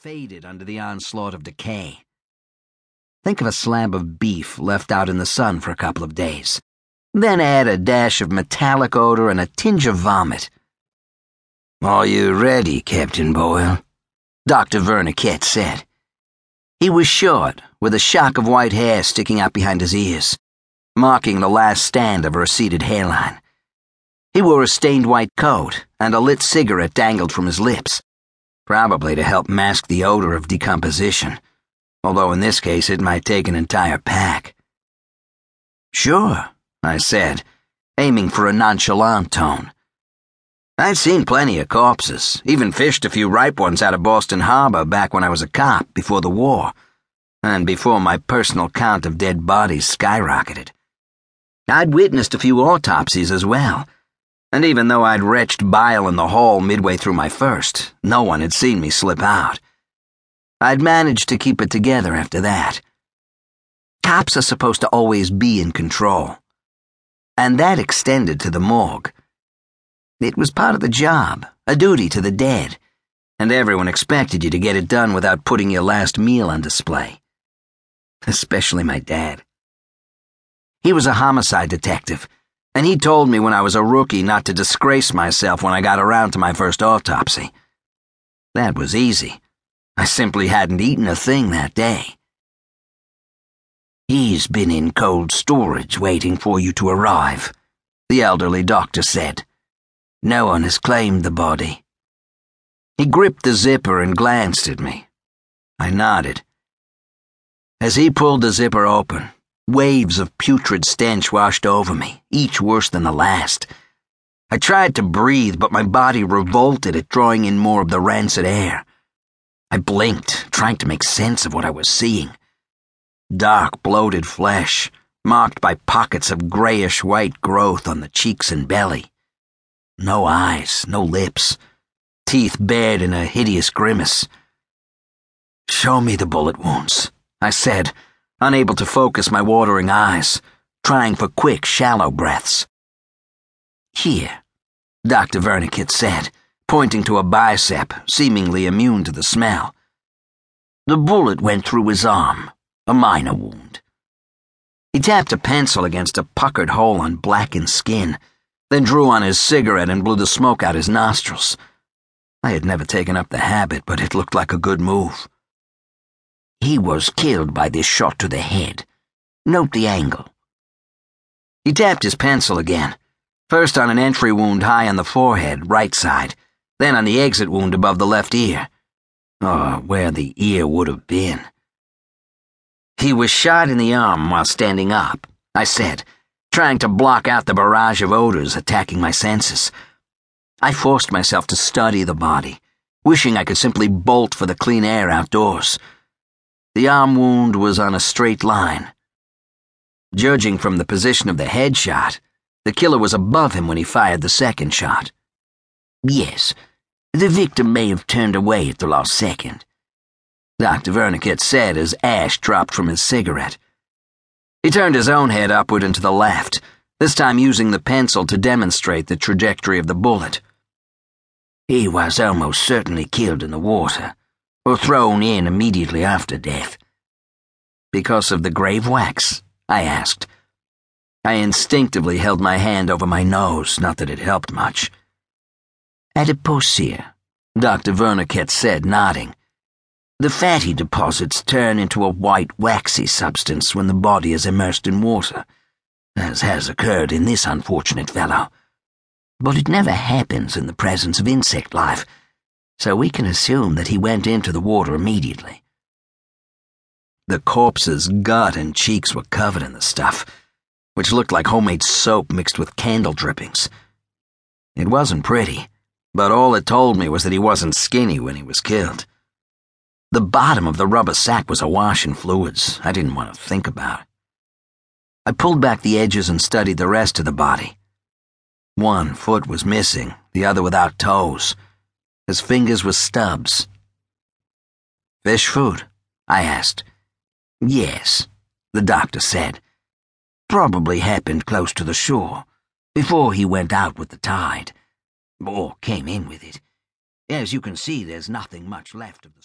faded under the onslaught of decay. Think of a slab of beef left out in the sun for a couple of days. Then add a dash of metallic odor and a tinge of vomit. Are you ready, Captain Boyle? Dr. Verniket said. He was short, with a shock of white hair sticking out behind his ears, marking the last stand of a receded hairline. He wore a stained white coat, and a lit cigarette dangled from his lips, probably to help mask the odor of decomposition, although in this case it might take an entire pack. Sure, I said, aiming for a nonchalant tone. I've seen plenty of corpses, even fished a few ripe ones out of Boston Harbor back when I was a cop before the war, and before my personal count of dead bodies skyrocketed. I'd witnessed a few autopsies as well and even though I'd retched bile in the hall midway through my first, no one had seen me slip out. I'd managed to keep it together after that. Cops are supposed to always be in control. And that extended to the morgue. It was part of the job, a duty to the dead, and everyone expected you to get it done without putting your last meal on display. Especially my dad. He was a homicide detective and he told me when I was a rookie not to disgrace myself when I got around to my first autopsy. That was easy. I simply hadn't eaten a thing that day. He's been in cold storage waiting for you to arrive, the elderly doctor said. No one has claimed the body. He gripped the zipper and glanced at me. I nodded. As he pulled the zipper open, Waves of putrid stench washed over me, each worse than the last. I tried to breathe, but my body revolted at drawing in more of the rancid air. I blinked, trying to make sense of what I was seeing. Dark, bloated flesh, marked by pockets of grayish white growth on the cheeks and belly. No eyes, no lips, teeth bared in a hideous grimace. Show me the bullet wounds, I said unable to focus my watering eyes, trying for quick, shallow breaths. Here, Dr. Verniket said, pointing to a bicep seemingly immune to the smell. The bullet went through his arm, a minor wound. He tapped a pencil against a puckered hole on blackened skin, then drew on his cigarette and blew the smoke out his nostrils. I had never taken up the habit, but it looked like a good move. He was killed by this shot to the head. Note the angle. He tapped his pencil again, first on an entry wound high on the forehead, right side, then on the exit wound above the left ear. Or where the ear would have been. He was shot in the arm while standing up, I said, trying to block out the barrage of odors attacking my senses. I forced myself to study the body, wishing I could simply bolt for the clean air outdoors. The arm wound was on a straight line. Judging from the position of the headshot, the killer was above him when he fired the second shot. Yes, the victim may have turned away at the last second. Dr. Verniket said as ash dropped from his cigarette. He turned his own head upward and to the left, this time using the pencil to demonstrate the trajectory of the bullet. He was almost certainly killed in the water or thrown in immediately after death. Because of the grave wax? I asked. I instinctively held my hand over my nose, not that it helped much. Adipocere, Dr. Verniket said, nodding. The fatty deposits turn into a white, waxy substance when the body is immersed in water, as has occurred in this unfortunate fellow. But it never happens in the presence of insect life so we can assume that he went into the water immediately. The corpse's gut and cheeks were covered in the stuff, which looked like homemade soap mixed with candle drippings. It wasn't pretty, but all it told me was that he wasn't skinny when he was killed. The bottom of the rubber sack was awash in fluids I didn't want to think about. I pulled back the edges and studied the rest of the body. One foot was missing, the other without toes. His fingers were stubs. Fish food? I asked. Yes, the doctor said. Probably happened close to the shore, before he went out with the tide, or came in with it. As you can see, there's nothing much left of the